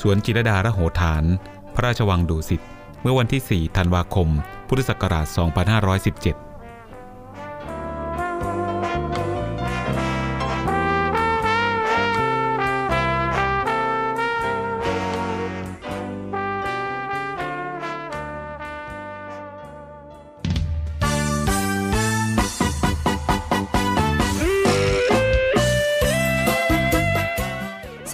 สวนจิรดาระโหฐาน พระราชวังดุสิต เมื่อวันที่ 4 ธันวาคม พุทธศักราช 2517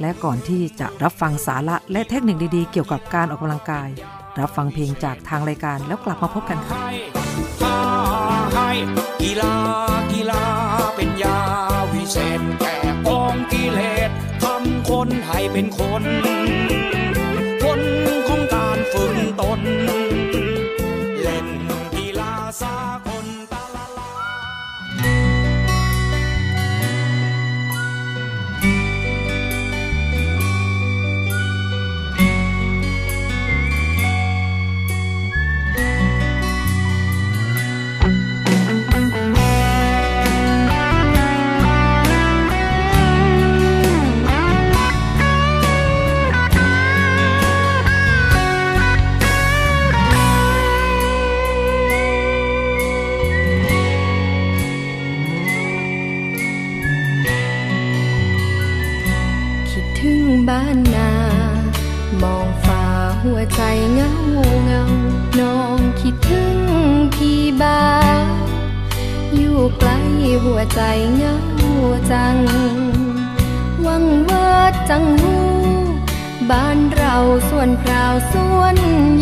และก่อนที่จะรับฟังสาระและเทคนิคดีๆ เกี่ยวกับการออกกำลังกาย รับฟังเพลงจากทางรายการแล้วกลับมาพบกันค่ะให้าให้กีฬากีฬาเป็นยาวิเศษแก่กองกิเลสทำคนให้เป็นคนคนของการฝึกตน เล่นกีฬาสา วใจเงาจังหวังเว่าจังหูบ้านเราส่วนพราวส่วน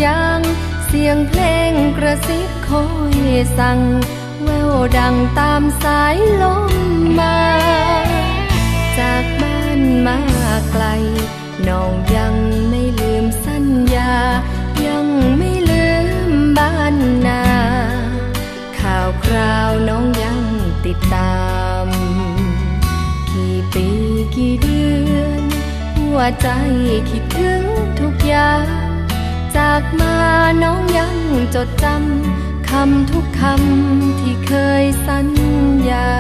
ยาง เสียงเพลงกระซิบคอยสั่ง แววดังตามสายลมมา จากบ้านมาไกล น้องยังไม่ลืมสัญญา ยังไม่ลืมบ้านนา ข่าวคราวน้องยัง ดตาม กี่ปีกี่เดือน หัวใจคิดถึงทุกอย่าง จากมาน้องยังจดจำคำทุกคำที่เคยสัญญา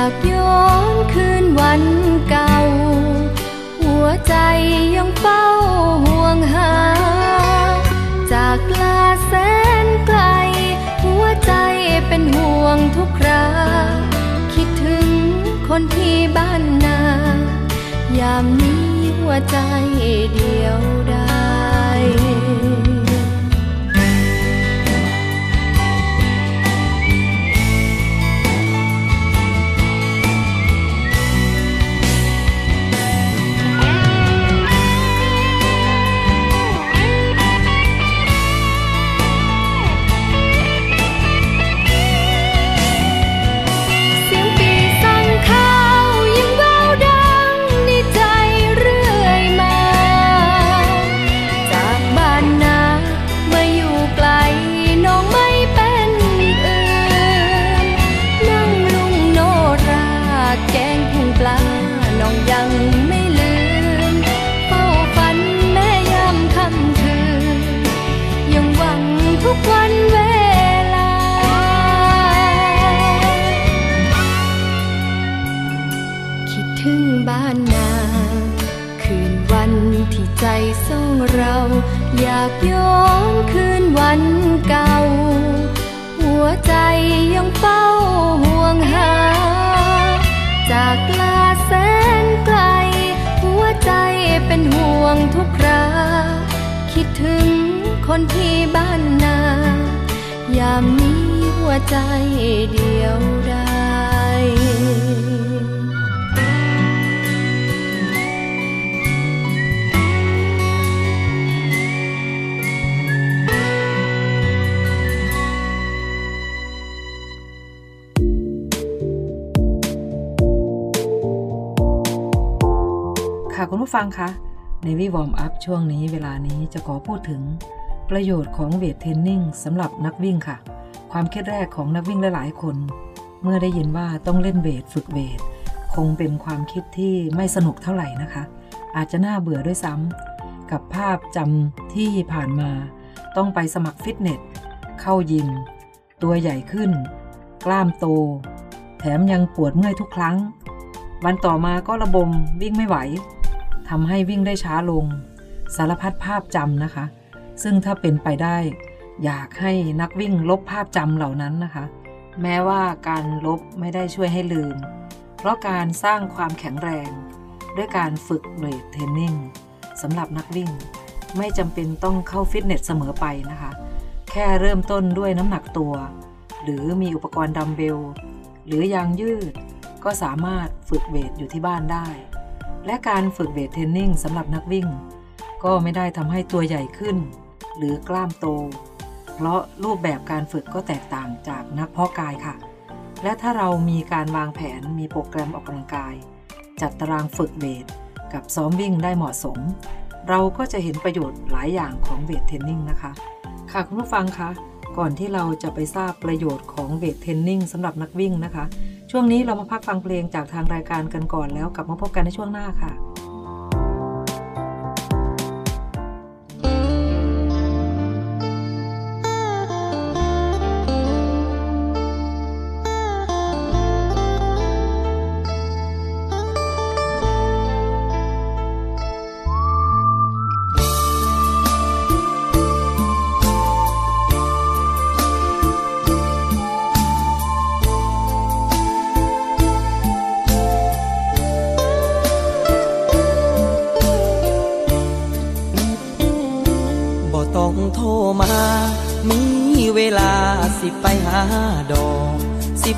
ากย้อนคืนวันเก่า หัวใจยังเฝ้าห่วงหา จากลาแสนไกล หัวใจเป็นห่วงทุกครา คิดถึงคนที่บ้านนา ยามนี้หัวใจ Warm Up ช่วงนี้เวลานี้จะขอพูดถึง ประโยชน์ของ weight training สำหรับนักวิ่งค่ะ ความคิดแรกของนักวิ่งหลายๆคน เมื่อได้ยินว่าต้องเล่น weight ฝึก weight คงเป็นความคิดที่ไม่สนุกเท่าไหร่นะคะ อาจจะน่าเบื่อด้วยซ้ำกับภาพจำที่ผ่านมา ต้องไปสมัครฟิตเนสเข้ายิม ตัวใหญ่ขึ้น กล้ามโต แถมยังปวดเมื่อยทุกครั้ง วันต่อมาก็ระบมวิ่งไม่ไหว ทำให้วิ่งได้ช้าลง สารพัดภาพจำนะคะ ซึ่งถ้าเป็นไปได้ อยากให้นักวิ่งลบภาพจำเหล่านั้นนะคะ แม้ว่าการลบไม่ได้ช่วยให้ลืม เพราะการสร้างความแข็งแรง ด้วยการฝึกเวทเทรนนิ่งสำหรับนักวิ่ง ไม่จำเป็นต้องเข้าฟิตเนสเสมอไปนะคะ แค่เริ่มต้นด้วยน้ำหนักตัว หรือมีอุปกรณ์ดัมเบล หรือยางยืด ก็สามารถฝึก weight อยู่ที่บ้านได้ และการฝึก weight training สำหรับนักวิ่ง ก็ไม่ได้ทำให้ตัวใหญ่ขึ้น หรือกล้ามโต เพราะรูปแบบการฝึกก็แตกต่างจากนักเพาะกายค่ะ และถ้าเรามีการวางแผนมีโปรแกรมออกกำลังกาย จัดตารางฝึก weight กับซ้อมวิ่งได้เหมาะสม เราก็จะเห็นประโยชน์หลายอย่างของ weight training นะคะ ค่ะคุณผู้ฟังคะก่อนที่เราจะไปทราบประโยชน์ของเวทเทรนนิ่งสำหรับนักวิ่งนะคะ ช่วงนี้เรามาพักฟังเพลงจากทางรายการกันก่อนแล้วกลับมาพบกันในช่วงหน้าค่ะ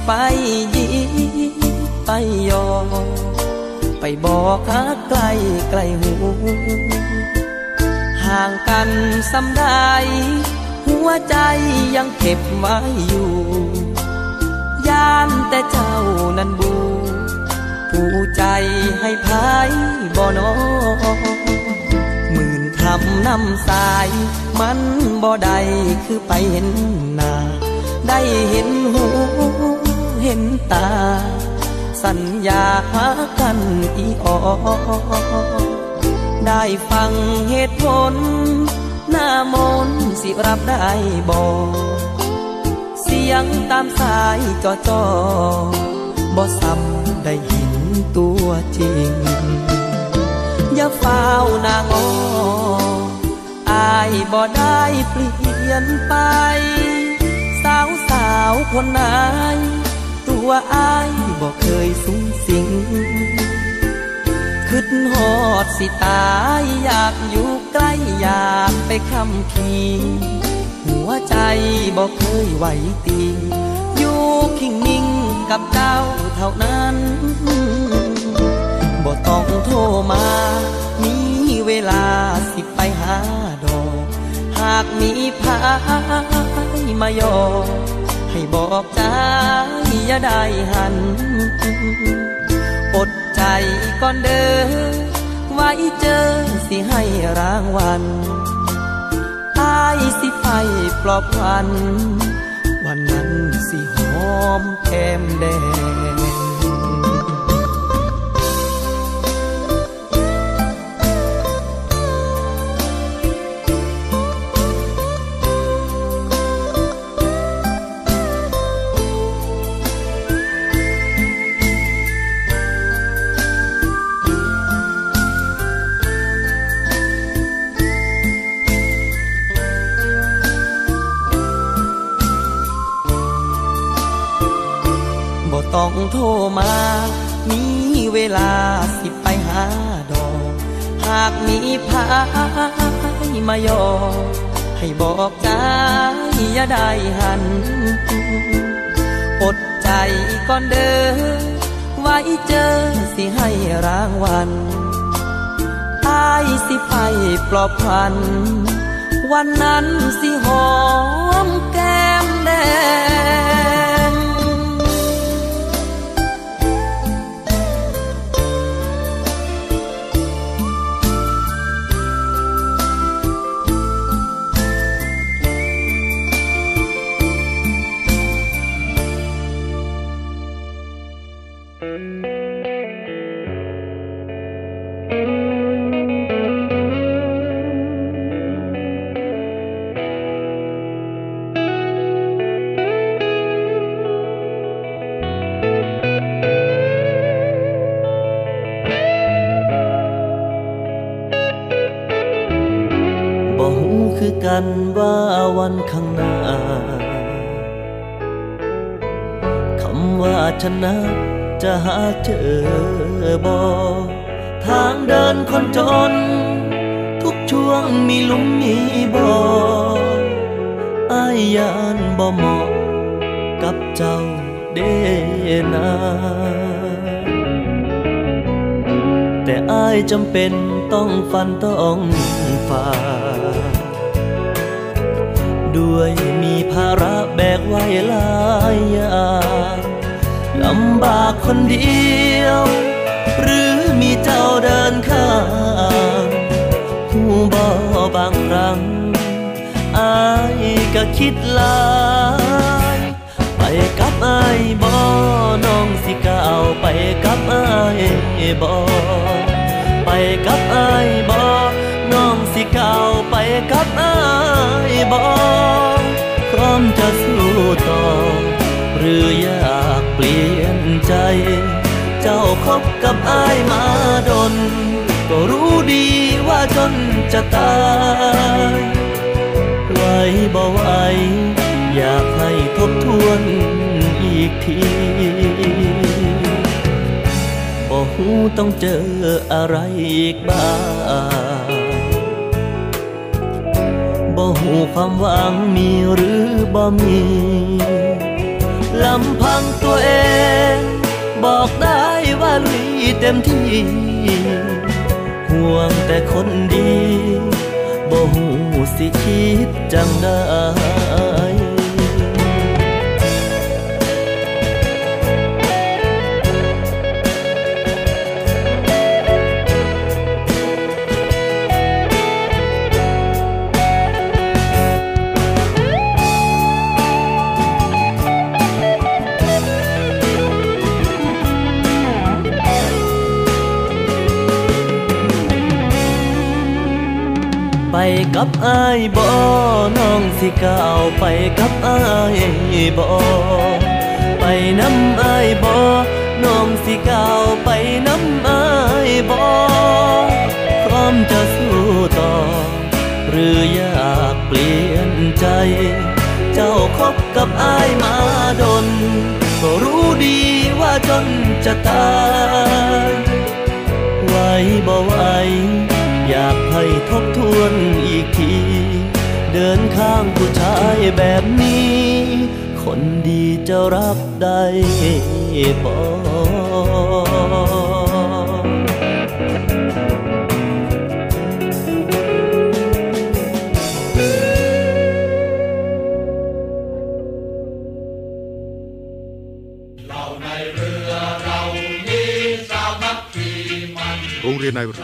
ไปยีไปยอ ไปบอกหาไกลไกลหู ห่างกันสำได้หัวใจยังเก็บไว้อยู่ ยามแต่เจ้านั้นบู ผู้ใจให้พายบ่นอหมื่นคำนำสาย มันบ่ได้คือไปเห็นหน้าได้เห็นหู เห็นตา สัญญาหากันอีออได้ฟังเหตุผล หน้ามนสิรับได้บอกเสียงตามสายจอจอบ่ซ้ำได้ยินตัวจริง อย่าเฝ้านางออายบ่ได้เปลี่ยนไป สาวสาวคนไหน ตัวอายบอกเคยสูงสิงึดหอดสิตายอยากอยู่ใกล้อยากไปคำคีหัวใจบอกเคยไหวตีอยู่คิงนิ่งกับเจ้าเท่านั้นบ่ต้องโทรมามีเวลาสิไปหาดอก หากมีพายมายอ ให้บอกใจอย่าได้หัน อดใจก่อนเด้อไว้เจอสิให้รางวัลอายสิไฟปลอบพัน วันนั้นสิหอมแก้มแดง โทรมา มีเวลาสิไปหาดอก หากมีพายมายอ ให้บอกใจอย่าได้หัน อดใจก่อนเด้อไว้เจอสิให้รางวัลอายสิไปปลอบพัน วันนั้นสิหอมแก้มแดง กันว่าวันข้างหน้า คำว่าชนะ จะหาเจอบอทางเดินคนจน ทุกช่วงมีลุมมีบ่ออายยานบ่เหมาะกับเจ้าเดนาแต่อายจำเป็นต้องฟันต้องฝ่า ด้วยมีภาระแบกไว้หลายอย่างลำบาก คนเดียว หรือมีเจ้าเดินข้างหูบอบางครั้งอายก็คิดลาย ไปกับอายบอน้องสิก้าวไปกับอายบอไปกับอายบอน้องสิก้าวไปกับอายบอพร้อมจะสู้ต่อหรือยาก เปลี่ยนใจ เจ้าคบกับอายมาดน ก็รู้ดีว่าจนจะตายไหวบ่ไหวอยากให้ทบทวนอีกทีบ่หูต้องเจออะไรอีกบ้างบ่หูความหวังมีหรือบ่มี ลำพังตัวเอง บอกได้ว่าลุยเต็มที่ ห่วงแต่คนดีบ่หูสิคิดจังได้ กับอายบ่น้องสิก้าวไปกับอายบ่ไปน้ำอายบ่น้องสิก้าวไปน้ำอายบ่พร้อมจะสู้ต่อ หรืออยากเปลี่ยนใจ เจ้าคบกับอายมาดนก็รู้ดีว่าจนจะตายไหวบ่ไหว ให้ทบทวนอีกที เดินข้างผู้ชายแบบนี้ คนดีจะรับได้บ่โรงเรียนนายเรือ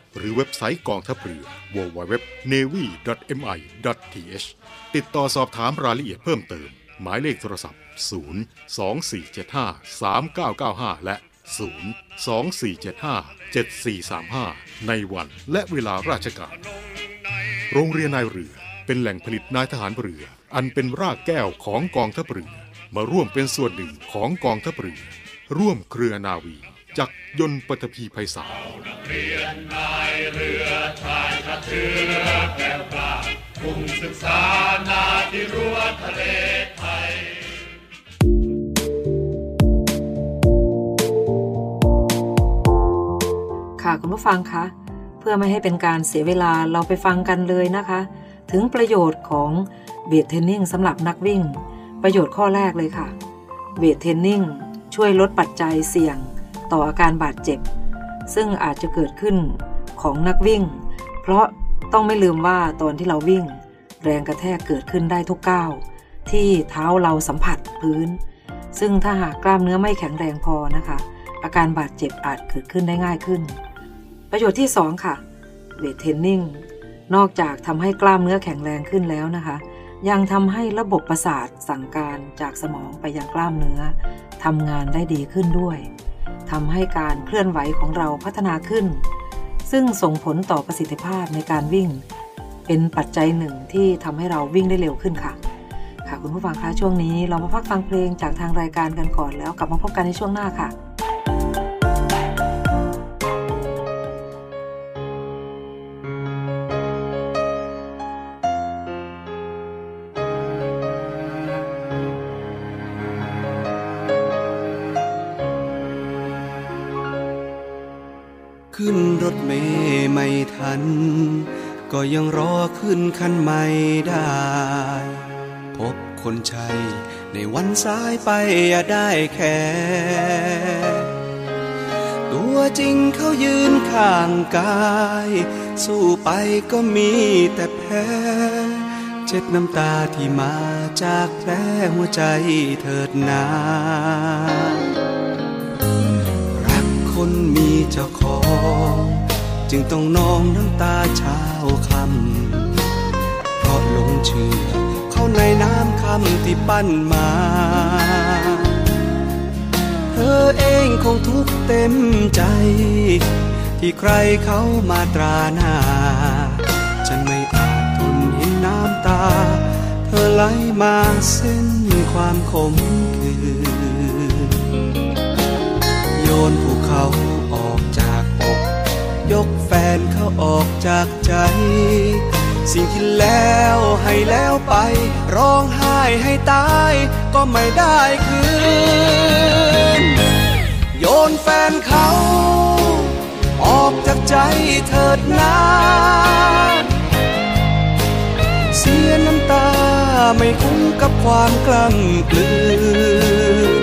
หรือเว็บไซต์กองทัพเรือ www.navy.mi.th ติดต่อสอบถามรายละเอียดเพิ่มเติม หมายเลขโทรศัพท์ 0 2 4 7 5 3 9 9 5 และ 0 2 4 7 5 7 4 3 5 ในวันและเวลาราชการ โรงเรียนนายเรือเป็นแหล่งผลิตนายทหารเรือ อันเป็นรากแก้วของกองทัพเรือ มาร่วมเป็นส่วนหนึ่งของกองทัพเรือ ร่วมเครือนาวี จักยนต์ปฐพีไพศาลเรียนนายเรือชายชาเทือก้วกลากลุ่มศึกษานาที่รั้วทะเลไทยค่ะคุณผู้ฟังคะเพื่อไม่ให้เป็นการเสียเวลาเราไปฟังกันเลยนะคะ ถึงประโยชน์ของเวทเทรนนิ่งสำหรับนักวิ่ง ประโยชน์ข้อแรกเลยค่ะเวทเทรนนิ่งช่วยลดปัจจัยเสี่ยง ต่ออาการบาดเจ็บ ซึ่งอาจจะเกิดขึ้นของนักวิ่ง เพราะต้องไม่ลืมว่าตอนที่เราวิ่ง แรงกระแทกเกิดขึ้นได้ทุกก้าวที่เท้าเราสัมผัสพื้น ซึ่งถ้าหากกล้ามเนื้อไม่แข็งแรงพอนะคะ อาการบาดเจ็บอาจเกิดขึ้นได้ง่ายขึ้น ประโยชน์ที่ 2 ค่ะเวทเทรนนิ่งนอกจากทำให้กล้ามเนื้อแข็งแรงขึ้นแล้วนะคะ ยังทำให้ระบบประสาทสั่งการจากสมองไปยังกล้ามเนื้อทำงานได้ดีขึ้นด้วย ทำให้การเคลื่อนไหวของเราพัฒนาขึ้น ซึ่งส่งผลต่อประสิทธิภาพในการวิ่ง เป็นปัจจัยหนึ่งที่ทำให้เราวิ่งได้เร็วขึ้นค่ะ ค่ะคุณผู้ฟังคะช่วงนี้เรามาพักฟังเพลงจากทางรายการกันก่อนแล้วกลับมาพบกันในช่วงหน้าค่ะัน ก็ยังรอขึ้นคันไม่ได้ พบคนใช้ในวันสายไปอย่าได้แค่ ตัวจริงเขายืนข้างกาย สู้ไปก็มีแต่แพ้เจ็ดน้ำตาที่มาจากแผลหัวใจเถิดนารักคนมีเจ้าของ จึงต้องนองน้ำตาเช้าคำเพราะหลงเชื่อเข้าในน้ำคำที่ปั้นมา เธอเองคงทุกข์เต็มใจ ที่ใครเขามาตราหน้า ฉันไม่อาจทนเห็นน้ำตา เธอไหลมาเส้นความขมขื่นโยนภูเขา นเขาออกจากใจ สิ่งที่แล้วให้แล้วไป ร้องไห้ให้ตายก็ไม่ได้คืน โยนแฟนเขา ออกจากใจเถิดนาเสียน้ำตาไม่คุ้มกับความกล้ำกลืน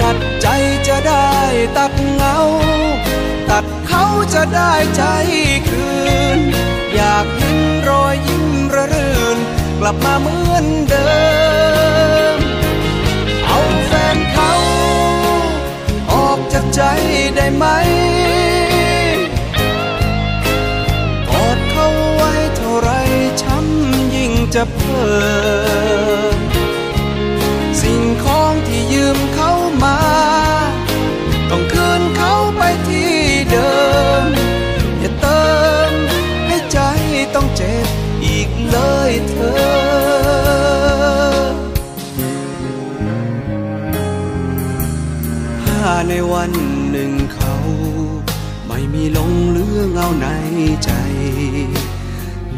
ตัดใจจะได้ตัด จะได้ใจคืน อยากเห็นรอยยิ้มระรื่น กลับมาเหมือนเดิม เอาแฟนเขา ออกจากใจได้ไหมกอดเขาไว้เท่าไรช้ำยิ่งจะเพิ่มสิ่งของที่ยืมเขามา ในวันหนึ่งเขา ไม่มีลงเหลือเงาในใจ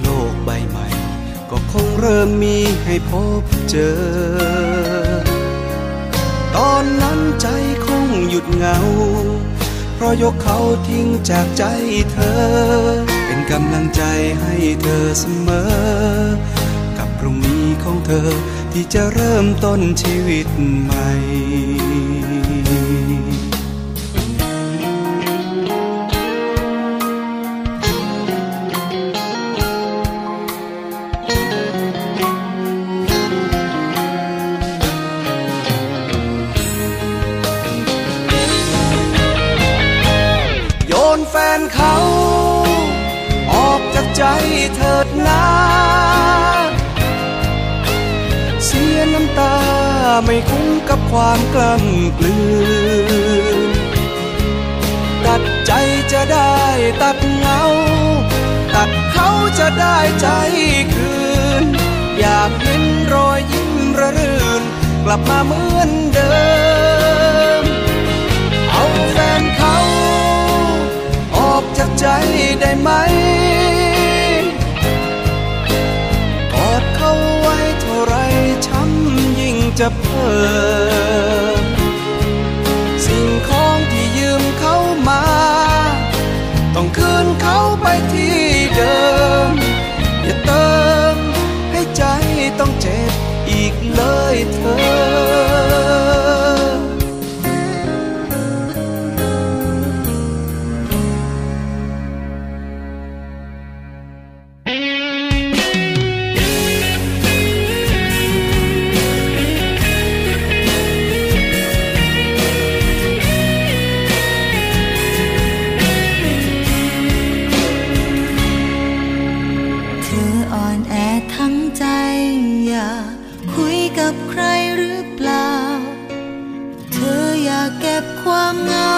โลกใบใหม่ ก็คงเริ่มมีให้พบเจอ ตอนนั้นใจคงหยุดเหงา เพราะยกเขาทิ้งจากใจเธอ เป็นกำลังใจให้เธอเสมอ กับพรุ่งนี้ของเธอที่จะเริ่มต้นชีวิตใหม่ ดนาเสียน้ำตาไม่คุ้มกับความกล้ำกลืนตัดใจจะได้ตัดเงา ตัดเขาจะได้ใจคืน อยากเห็นรอยยิ้มระรื่น กลับมาเหมือนเดิม เอาแฟนเขา ออกจากใจได้ไหม สิ่งของที่ยืมเขามา ต้องคืนเขาไปที่เดิม อย่าเติมให้ใจต้องเจ็บอีกเลยเธอ ใจอยากคุยกับใครหรือเปล่า เธออยากเก็บความเหงา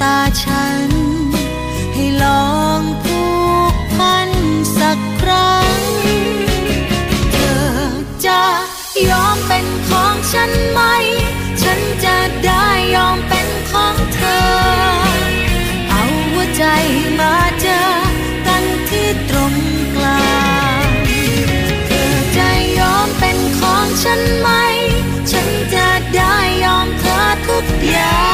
ตาฉัน ให้ลองผูกพันสักครั้ง เธอจะยอมเป็นของฉันไหม ฉันจะได้ยอมเป็นของเธอ เอาหัวใจมาเจอกันที่ตรงกลาง เธอจะยอมเป็นของฉันไหม ฉันจะได้ยอมเธอทุกอย่าง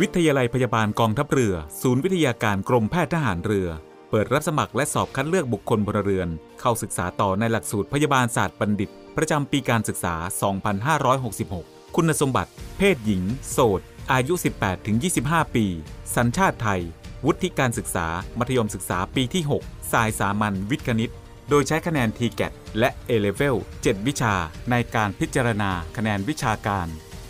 วิทยาลัยพยาบาลกองทัพเรือ ศูนย์วิทยาการกรมแพทย์ทหารเรือ เปิดรับสมัครและสอบคัดเลือกบุคคลพลเรือน เข้าศึกษาต่อในหลักสูตรพยาบาลศาสตร์บัณฑิต ประจำปีการศึกษา 2566 คุณสมบัติ เพศหญิง โสด อายุ 18-25 ปี สัญชาติไทย วุฒิการศึกษา มัธยมศึกษาปีที่ 6 สายสามัญวิทย์คณิต โดยใช้คะแนน t g a t และ A-Level 7 วิชา ในการพิจารณาคะแนนวิชาการ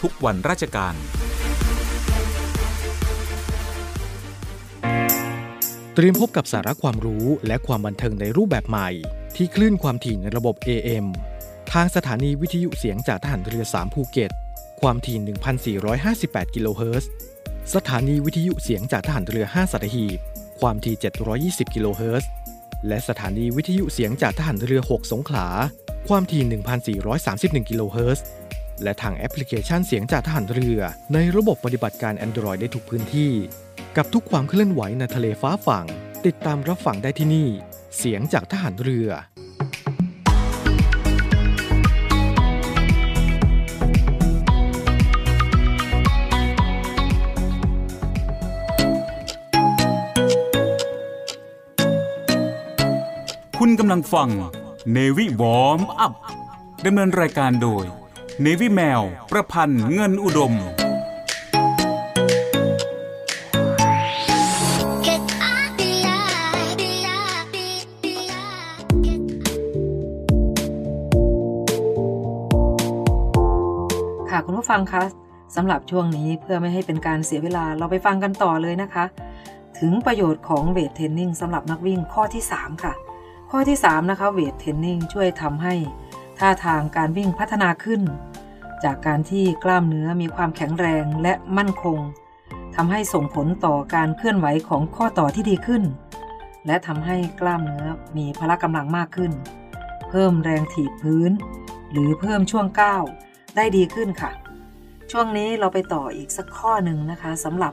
ทุกวันราชการ เตรียมพบกับสาระความรู้และความบันเทิงในรูปแบบใหม่ ที่คลื่นความถี่ในระบบ AM ทางสถานีวิทยุเสียงจากทหารเรือ 3 ภูเก็ต ความถี่ 1,458 กิโลเฮิรตซ์ สถานีวิทยุเสียงจากทหารเรือ 5 สัตหีบ ความถี่ 720 กิโลเฮิรตซ์ และสถานีวิทยุเสียงจากทหารเรือ 6 สงขลา ความถี่ 1,431 กิโลเฮิรตซ์ และทางแอปพลิเคชันเสียงจากทหารเรือ ในระบบปฏิบัติการ Android ได้ทุกพื้นที่ กับทุกความเคลื่อนไหวในทะเลฟ้าฝั่ง ติดตามรับฟังได้ที่นี่ เสียงจากทหารเรือคุณกำลังฟัง Navy Warm Up ดำเนินรายการโดย Navy แมว ประพันธ์เงินอุดม ค่ะคุณผู้ฟังคะสำหรับช่วงนี้เพื่อไม่ให้เป็นการเสียเวลาเราไปฟังกันต่อเลยนะคะ ถึงประโยชน์ของเวทเทรนนิ่งสำหรับนักวิ่งข้อที่ 3 ค่ะ ข้อที่ 3 นะคะเวทเทรนนิ่งช่วยทำให้ ท่าทางการวิ่งพัฒนาขึ้น จากการที่กล้ามเนื้อมีความแข็งแรงและมั่นคงทำให้ส่งผลต่อการเคลื่อนไหวของข้อต่อที่ดีขึ้น และทำให้กล้ามเนื้อมีพละกำลังมากขึ้น เพิ่มแรงถีบพื้น หรือเพิ่มช่วงก้าวได้ดีขึ้นค่ะ ช่วงนี้เราไปต่ออีกสักข้อหนึ่งนะคะสำหรับ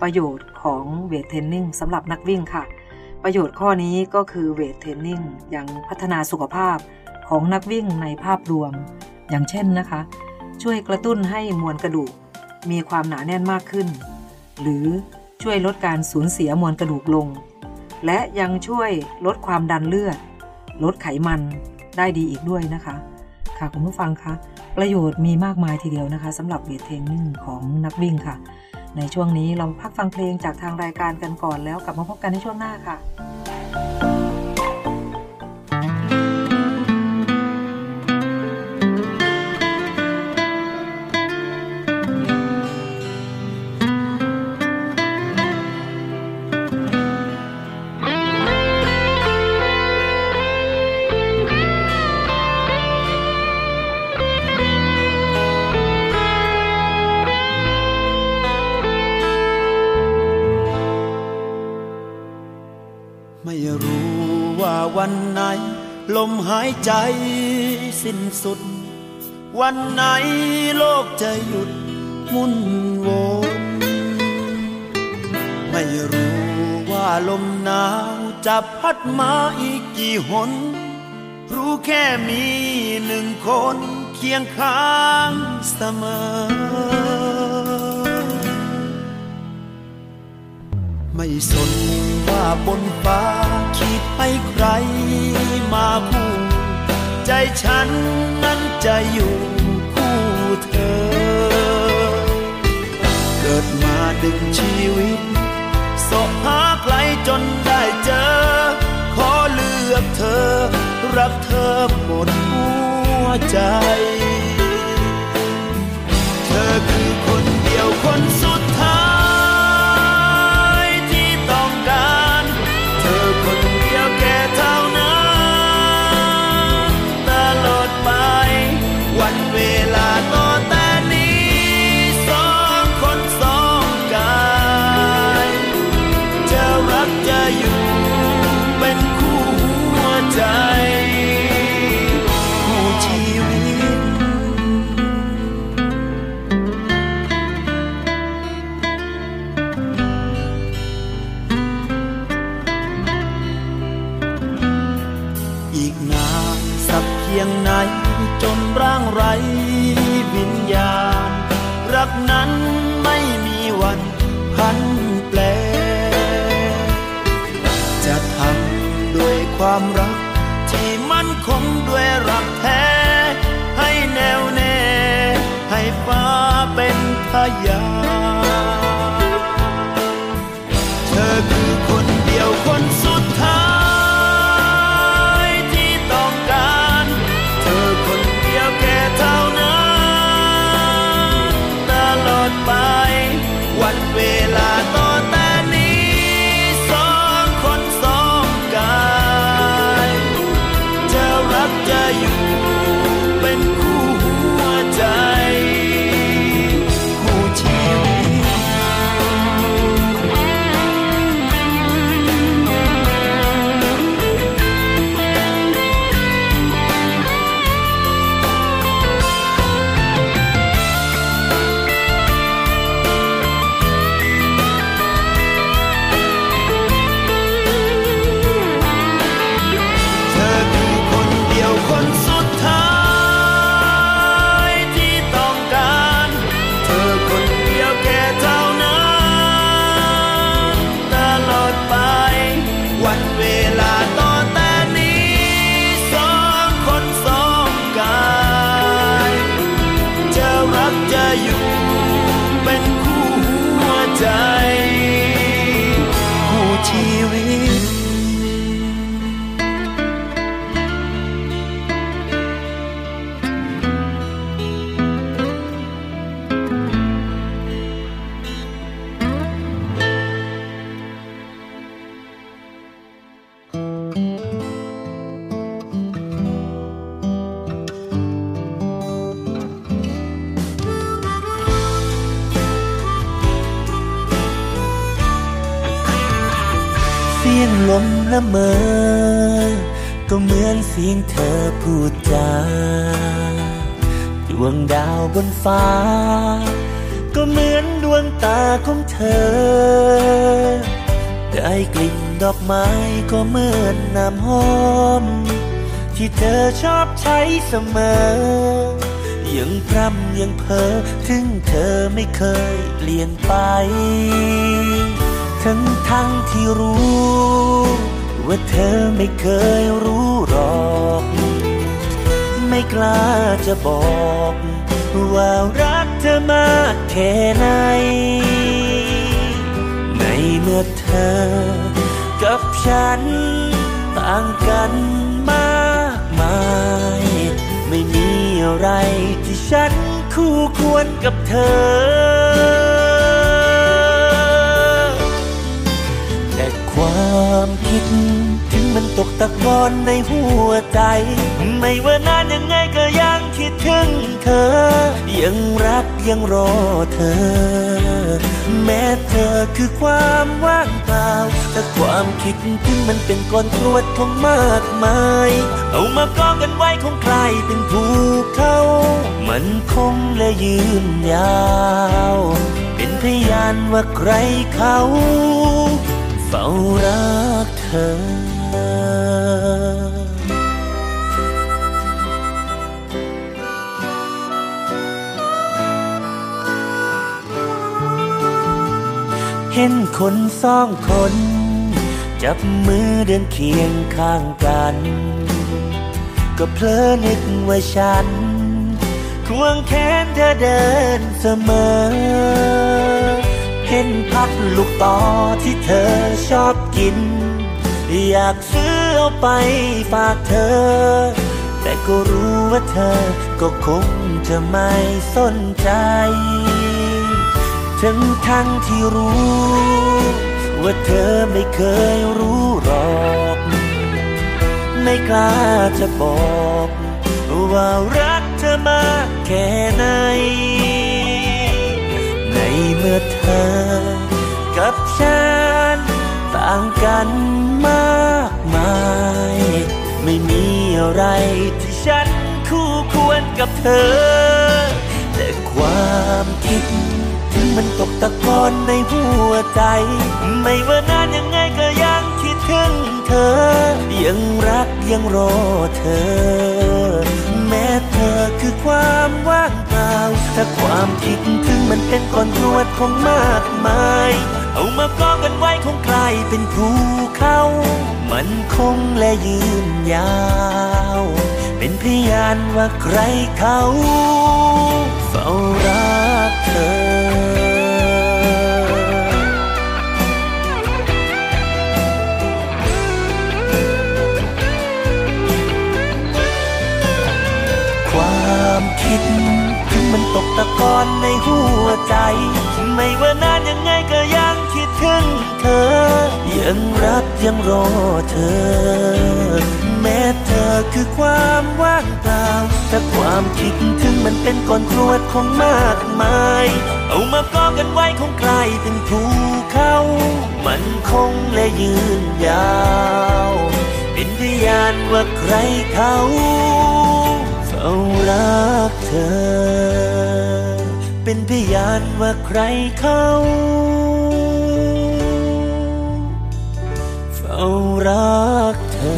ประโยชน์ของเวทเทรนนิ่งสำหรับนักวิ่งค่ะ ประโยชน์ข้อนี้ก็คือเวทเทรนนิ่งยังพัฒนาสุขภาพ ของนักวิ่งในภาพรวม อย่างเช่นนะคะ ช่วยกระตุ้นให้มวลกระดูก มีความหนาแน่นมากขึ้น หรือช่วยลดการสูญเสียมวลกระดูกลง และยังช่วยลดความดันเลือด ลดไขมันได้ดีอีกด้วยนะคะ ค่ะคุณผู้ฟังคะประโยชน์มีมากมายทีเดียวนะคะสำหรับเวทเทรนนิ่งของนักวิ่งค่ะ ในช่วงนี้เราพักฟังเพลงจากทางรายการกันก่อนแล้วกลับมาพบกันในช่วงหน้าค่ะ ใจสิ้นสุด วันไหนโลกจะหยุดมุ่นวนไม่รู้ว่าลมหนาวจะพัดมาอีกกี่หน รู้แค่มีหนึ่งคนเคียงข้างเสมอไม่สนว่าบนฟ้าคิดให้ใครมาคู่ ใจฉันนั้นจะอยู่คู่เธอ เกิดมาดึงชีวิตสบหาใครจนได้เจอ ขอเลือกเธอ รักเธอหมดหัวใจ เธอคือคนเดียวคนสุดท้าย ฟ้า ก็เหมือนดวงตาของเธอ ได้กลิ่นดอกไม้ก็เหมือนน้ำหอม ที่เธอชอบใช้เสมอ ยังพร่ำยังเพ้อถึงเธอไม่เคยเปลี่ยนไป ทั้งทั้งที่รู้ว่าเธอไม่เคยรู้หรอก ไม่กล้าจะบอก ว่ารักเธอมากแค่ไหน ในเมื่อเธอ กับฉัน ต่างกันมากมาย ไม่มีอะไรที่ฉันคู่ควรกับเธอ แต่ความคิดถึงมันตกตะกอนในหัวใจ ไม่ว่านานยังไงก็ย ถึงเธอ ยังรักยังรอเธอ แม้เธอคือความว่างเปล่าแต่ความคิดถึงมันเป็นก้อนกรวดของมากมาย เอามากองกันไว้คงกลายเป็นภูเขา มันคงและยืนยาว เป็นพยานว่าใครเขา เฝ้ารักเธอ ห็นคนสองคน จับมือเดินเคียงข้างกัน ก็เพลอนึกว่าฉัน ควงแขนเธอเดินเสมอ เห็นพัดลูกต่อที่เธอชอบกิน อยากซื้อเอาไปฝากเธอ แต่ก็รู้ว่าเธอก็คงจะไม่สนใจ ทั้งทั้งที่รู้ ว่าเธอไม่เคยรู้หรอก ไม่กล้าจะบอก ว่ารักเธอมากแค่ไหน ในเมื่อเธอ กับฉัน ต่างกันมากมาย ไม่มีอะไรที่ฉันคู่ควรกับเธอ แต่ความคิด มันตกตะกอนในหัวใจ ไม่ว่านานยังไงก็ยังคิดถึงเธอ ยังรักยังรอเธอ แม้เธอคือความว่างเปล่า ถ้าความคิดถึงมันเป็นก้อนกรวดของมากมาย เอามากองกันไว้คงกลายเป็นภูเขา มันคงและยืนยาว เป็นพยานว่าใครเขาเฝ้ารัก ตกตะกอนในหัวใจ ไม่ว่านานยังไงก็ยังคิดถึงเธอ ยังรักยังรอเธอ แม้เธอคือความว่างเปล่า แต่ความคิดถึงมันเป็นก้อนกรวดของมากมาย เอามากองกันไว้คงกลายเป็นภูเขา มันคงและยืนยาว เป็นพยานว่าใครเขาเฝ้ารักเธอ เป็นพยานว่าใครเขาเฝ้ารักเธอ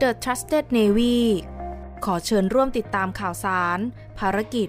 The Trusted Navy ขอเชิญร่วมติดตามข่าวสาร ภารกิจ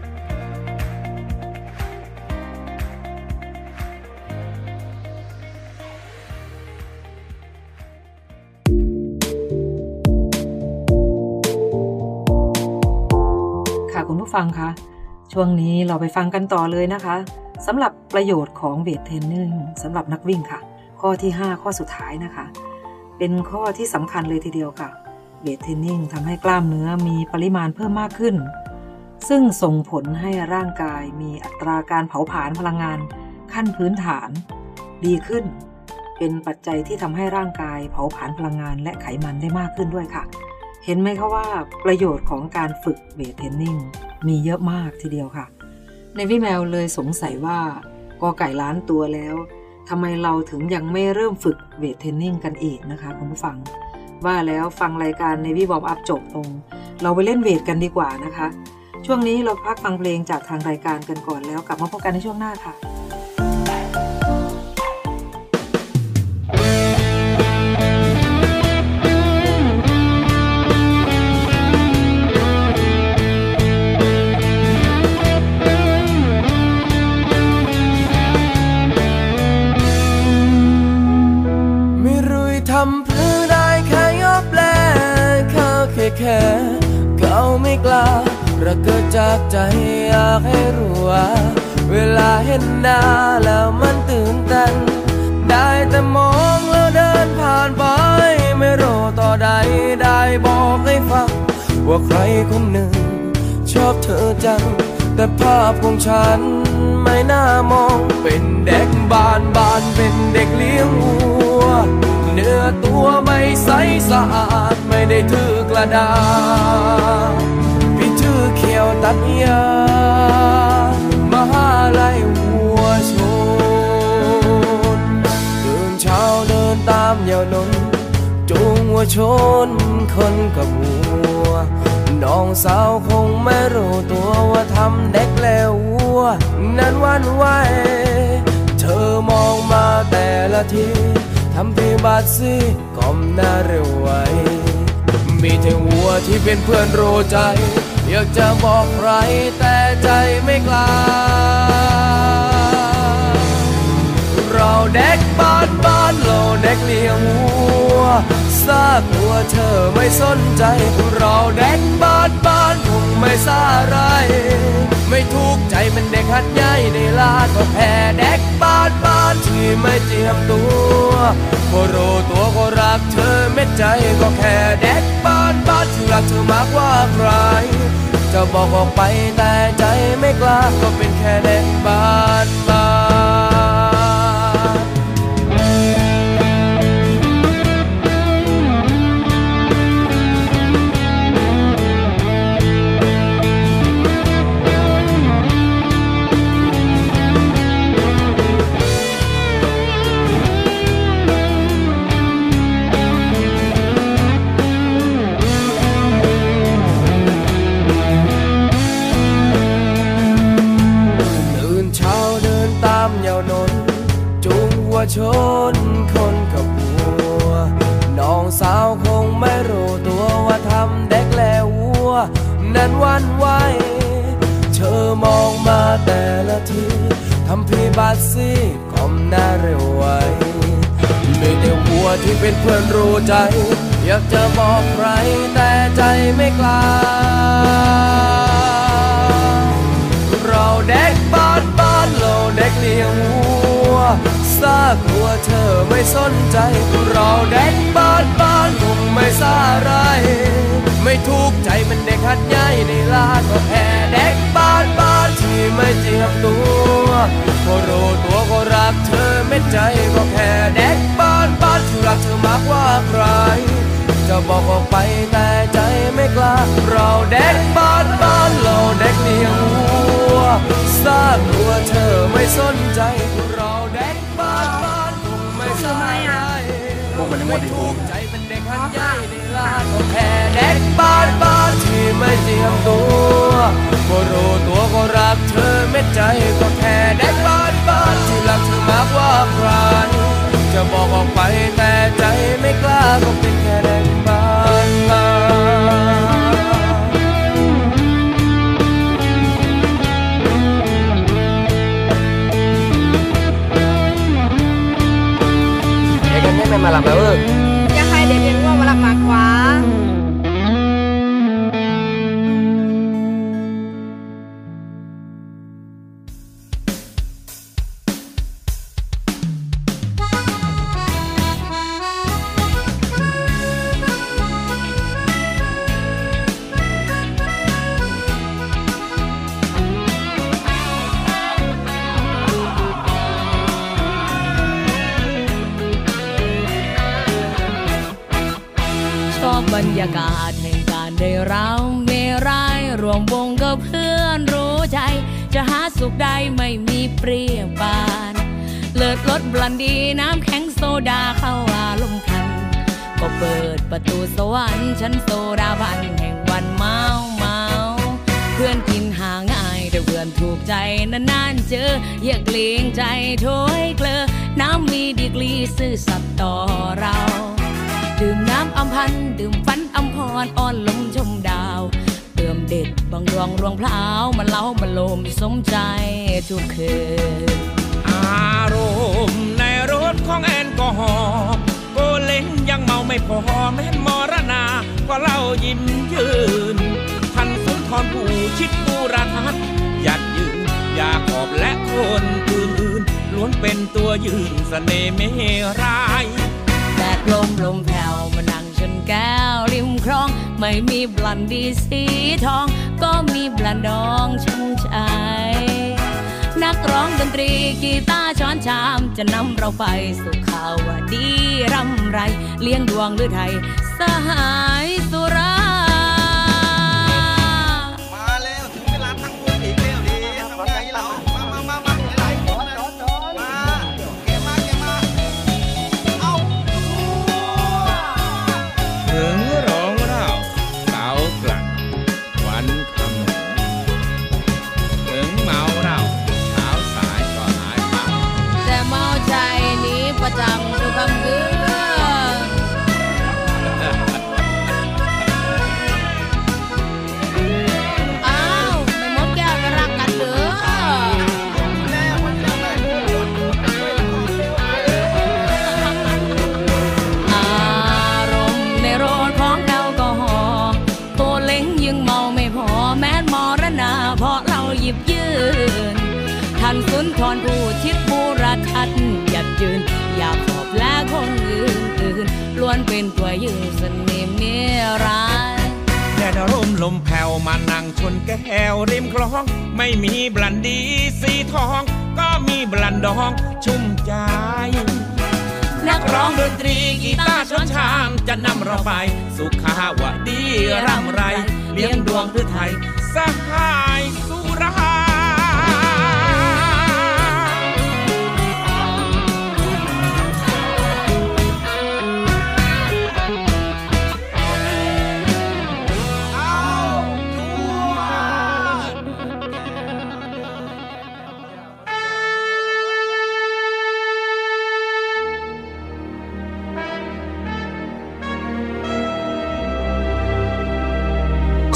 ฟังคะ ช่วงนี้เราไปฟังกันต่อเลยนะคะสำหรับประโยชน์ของเวทเทรนนิ่งสำหรับนักวิ่งค่ะ ข้อที่ 5 ข้อสุดท้ายนะคะ เป็นข้อที่สำคัญเลยทีเดียวค่ะเวทเทรนนิ่งทำให้กล้ามเนื้อมีปริมาณเพิ่มมากขึ้น ซึ่งส่งผลให้ร่างกายมีอัตราการเผาผลาญพลังงาน ขั้นพื้นฐาน ดีขึ้น เป็นปัจจัยที่ทำให้ร่างกายเผาผลาญพลังงานและไขมันได้มากขึ้นด้วยค่ะ เห็นไหมคะว่าประโยชน์ของการฝึกเวทเทรนนิ่งมีเยอะมากทีเดียวค่ะ ในวิแมวเลยสงสัยว่ากอไก่ล้านตัวแล้วทำไมเราถึงยังไม่เริ่มฝึกเวทเทรนนิ่งกันอีกนะคะคุณผู้ฟัง ว่าแล้วฟังรายการในวิบอมอัพจบลง เราไปเล่นเวทกันดีกว่านะคะ ช่วงนี้เราพักฟังเพลงจากทางรายการกันก่อนแล้วกลับมาพบกันในช่วงหน้าค่ะ เขาไม่กล้าระเกิดจากใจอยากให้รู้ว่า เวลาเห็นหน้าแล้วมันตื่นเต้นได้แต่มองแล้วเดินผ่านไป ไม่รู้ต่อใดได้บอกให้ฟัง ว่าใครคนหนึ่ง ชอบเธอจัง แต่ภาพของฉันไม่น่ามอง เป็นเด็กบ้านบ้านเป็นเด็กเลี้ยงวัว เนื้อตัวไม่ใสสะอาดไม่ได้ถือกระดาษพี่ถือเขียวตัดยามหาลัยวัวชนเดินเช้าเดินตามยาวนนจูงวัวชนคนกับวัว น้องสาวคงไม่รู้ตัวว่าทำเด็กแล้ววัวนั้นวันไหวเธอมองมาแต่ละทีทำพีบาดซีก้มหน้าเร็วไวมีแต่วัวที่เป็นเพื่อนรู้ใจ อยากจะบอกใครแต่ใจไม่กล้า เราเด็กบ้านบ้านเราเด็กเลี้ยงวัว ซากวัวเธอไม่สนใจเราเด็กบ้านบ้านคงไม่ซาไร ไม่ทุกข์ใจมันเด็กหัดใหญ่ในลาดก็แพ้เด็กบ้านบ้านที่ไม่เจียมตัวก็รู้ตัวก็รักเธอเม็ดใจก็แค่เด็กบ้านบ้านที่รักเธอมากกว่าใครจะบอกออกไปแต่ใจไม่กล้าก็เป็นแค่เด็กบ้าน เป็นเพื่อนรู้ใจ อยากจะบอกใครแต่ใจไม่กล้า เราเด็กบ้านบ้านเราเด็กเลี้ยงวัวซากวัวเธอไม่สนใจ เราเด็กบ้านบ้านคงไม่ซาไรไม่ทุกข์ใจมันเด็กหัดใหญ่ในลาก็แค่เด็กบ้านบ้านที่ไม่เจียมตัวก็รู้ตัวก็รักเธอเม็ดใจก็แค่เด็กบ้าน รักเธอมากว่าใคร จะบอกออกไปแต่ใจไม่กล้า เราเด็กบ้านบ้านเราเด็กเลี้ยงวัวซากวัวเธอไม่สนใจ เราเด็กบ้านบ้านคงไม่สบายไม่ถูกใจเป็นเด็กหัดใหญ่ในลาดก็แค่เด็กบ้านบ้านที่ไม่เจียมตัวก็รู้ตัวก็รักเธอเม็ดใจก็แค่เด็กบ้านบ้านที่รักเธอมากว่าใคร จะบอกออกไปแต่ใจไม่กล้าก็เป็นแค่แรงบานบ้าน Để em nhắc em mà làm đâu ư อยากในานๆเจอ อย่าเกรงใจโถยเกลอ น้ำมีดีกรีซื่อสัตย์ต่อเรา ดื่มน้ำอำพันดื่มฟันอำพรอ่อนลงชมดาวเติมเด็ดบางดวงรวงพลาวมาเล้ามาโลมสมใจทุกคืนอารมณ์ในรถของแอลกอฮอล์โกเล้งยังเมาไม่พอแม้นมรณา ก็เล่ายิ้มยืนท่านสุนทรผู้ชิดบูรทัศน์หยัด ยืนอยาขอบและคนอื่นๆล้วนเป็นตัวยืนเสน่ห์เมรายแดดลมลมแผ่วมานั่งชนแก้วริมคลอง ไม่มีบลันดีสีทอง ก็มีบลันดองชุ่มใจนักร้องดนตรีกีตาร์ช้อนชาม จะนำเราไปสู่ข่าวดีร่ำไร เลี้ยงดวงหรือไทย สหายสุรา มแผ่วมานั่งชนแก้วริมคลอง ไม่มีบลันดีสีทอง ก็มีบลันดองชุ่มใจ นักร้องดนตรีกีตาร์ชนชามจะนำเราไป สุขาวดีร่ำไร เลี้ยงดวงหรือไทยสหาย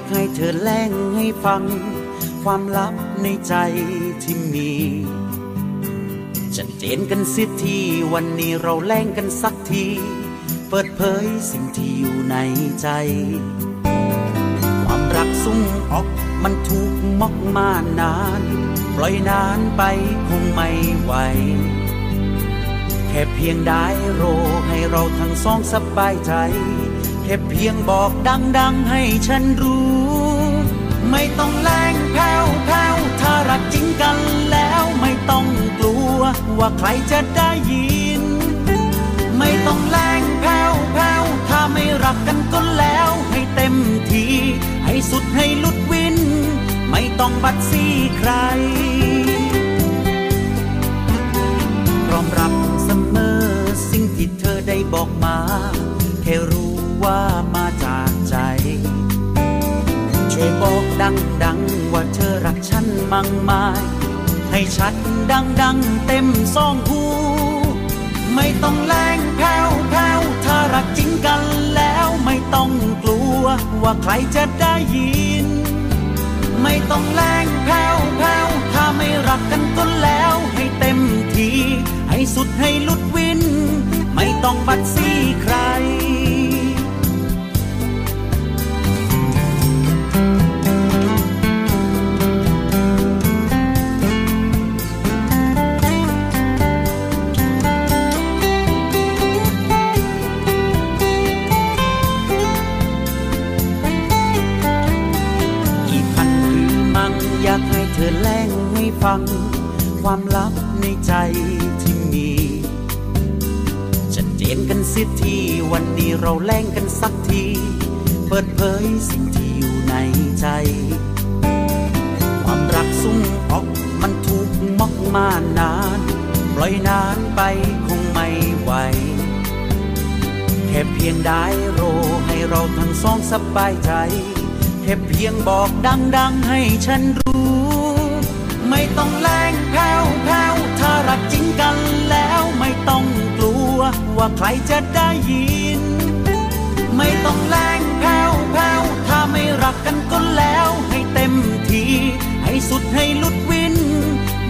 ากให้เธอแล้งให้ฟัง ความลับในใจที่มีชัดเจนกันสิทีวันนี้เราแล้งกันสักที เปิดเผยสิ่งที่อยู่ในใจ ความรักสุ่มออกมันถูกมอกมานาน ปล่อยนานไปคงไม่ไหวแค่เพียงได้โรให้เราทั้งสองสบายใจ ค่เพียงบอกดังๆให้ฉันรู้ ไม่ต้องแรงแผ่วแผ่วถ้ารักจริงกันแล้วไม่ต้องกลัวว่าใครจะได้ยิน ไม่ต้องแรงแผ่วแผ่วถ้าไม่รักกันก็แล้วให้เต็มที่ให้สุดให้ลุดวิน ไม่ต้องบัดซี่ใครพร้อมรับเสมอสิ่งที่เธอได้บอกมาแค่รู้ ว่ามาจากใจ ช่วยบอกดังๆว่าเธอรักฉันมั่งมาย ให้ชัดดังๆเต็มซองหูไม่ต้องแรงแผ่วแผ่วถ้ารักจริงกันแล้วไม่ต้องกลัวว่าใครจะได้ยิน ไม่ต้องแรงแผ่วแผ่วถ้าไม่รักกันก็แล้วให้เต็มที่ให้สุดให้ลุดวิน ไม่ต้องบัดซี่ใคร ฟัง ความลับในใจที่มีชัดเจนกันสิทีวันนี้เราแล้งกันสักที เปิดเผยสิ่งที่อยู่ในใจ ความรักสุ่มออกมันถูกมอกมานาน ปล่อยนานไปคงไม่ไหวแค่เพียงได้โรให้เราทั้งสองสบายใจ แค่เพียงบอกดังๆให้ฉันรู้ ไม่ต้องแรงแผ่วแผ่วถ้ารักจริงกันแล้วไม่ต้องกลัวว่าใครจะได้ยิน ไม่ต้องแรงแผ่วแผ่วถ้าไม่รักกันก็แล้วให้เต็มที่ให้สุดให้ลุดวิน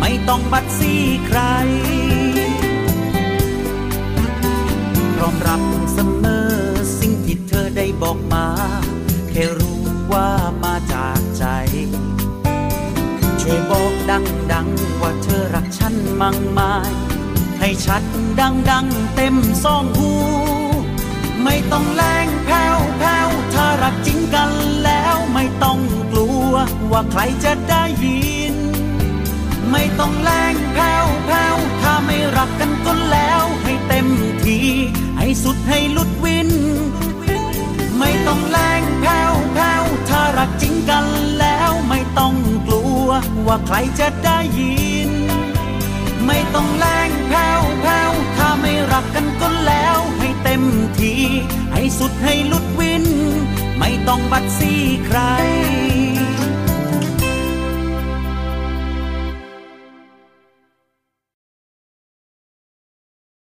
ไม่ต้องบัดซี่ใคร พร้อมรับเสมอสิ่งที่เธอได้บอกมา แค่รู้ว่ามาจากใจ ช่วยบอกดังๆว่าเธอรักฉันมั่งมาย ให้ชัดดังๆเต็มซองหู ไม่ต้องแรงแผ่วแผ่วถ้ารักจริงกันแล้วไม่ต้องกลัวว่าใครจะได้ยิน ไม่ต้องแรงแผ่วแผ่วถ้าไม่รักกันก็แล้วให้เต็มทีให้สุดให้ลุดวิน ไม่ต้องแรงแผ่วแผ่วถ้ารักจริงกันแล้วไม่ต้องกลัว ว่าใครจะได้ยิน ไม่ต้องแรงแผ่วแผ่วถ้าไม่รักกันก็แล้วให้เต็มที ให้สุดให้ลุดวิน ไม่ต้องบัดซีใคร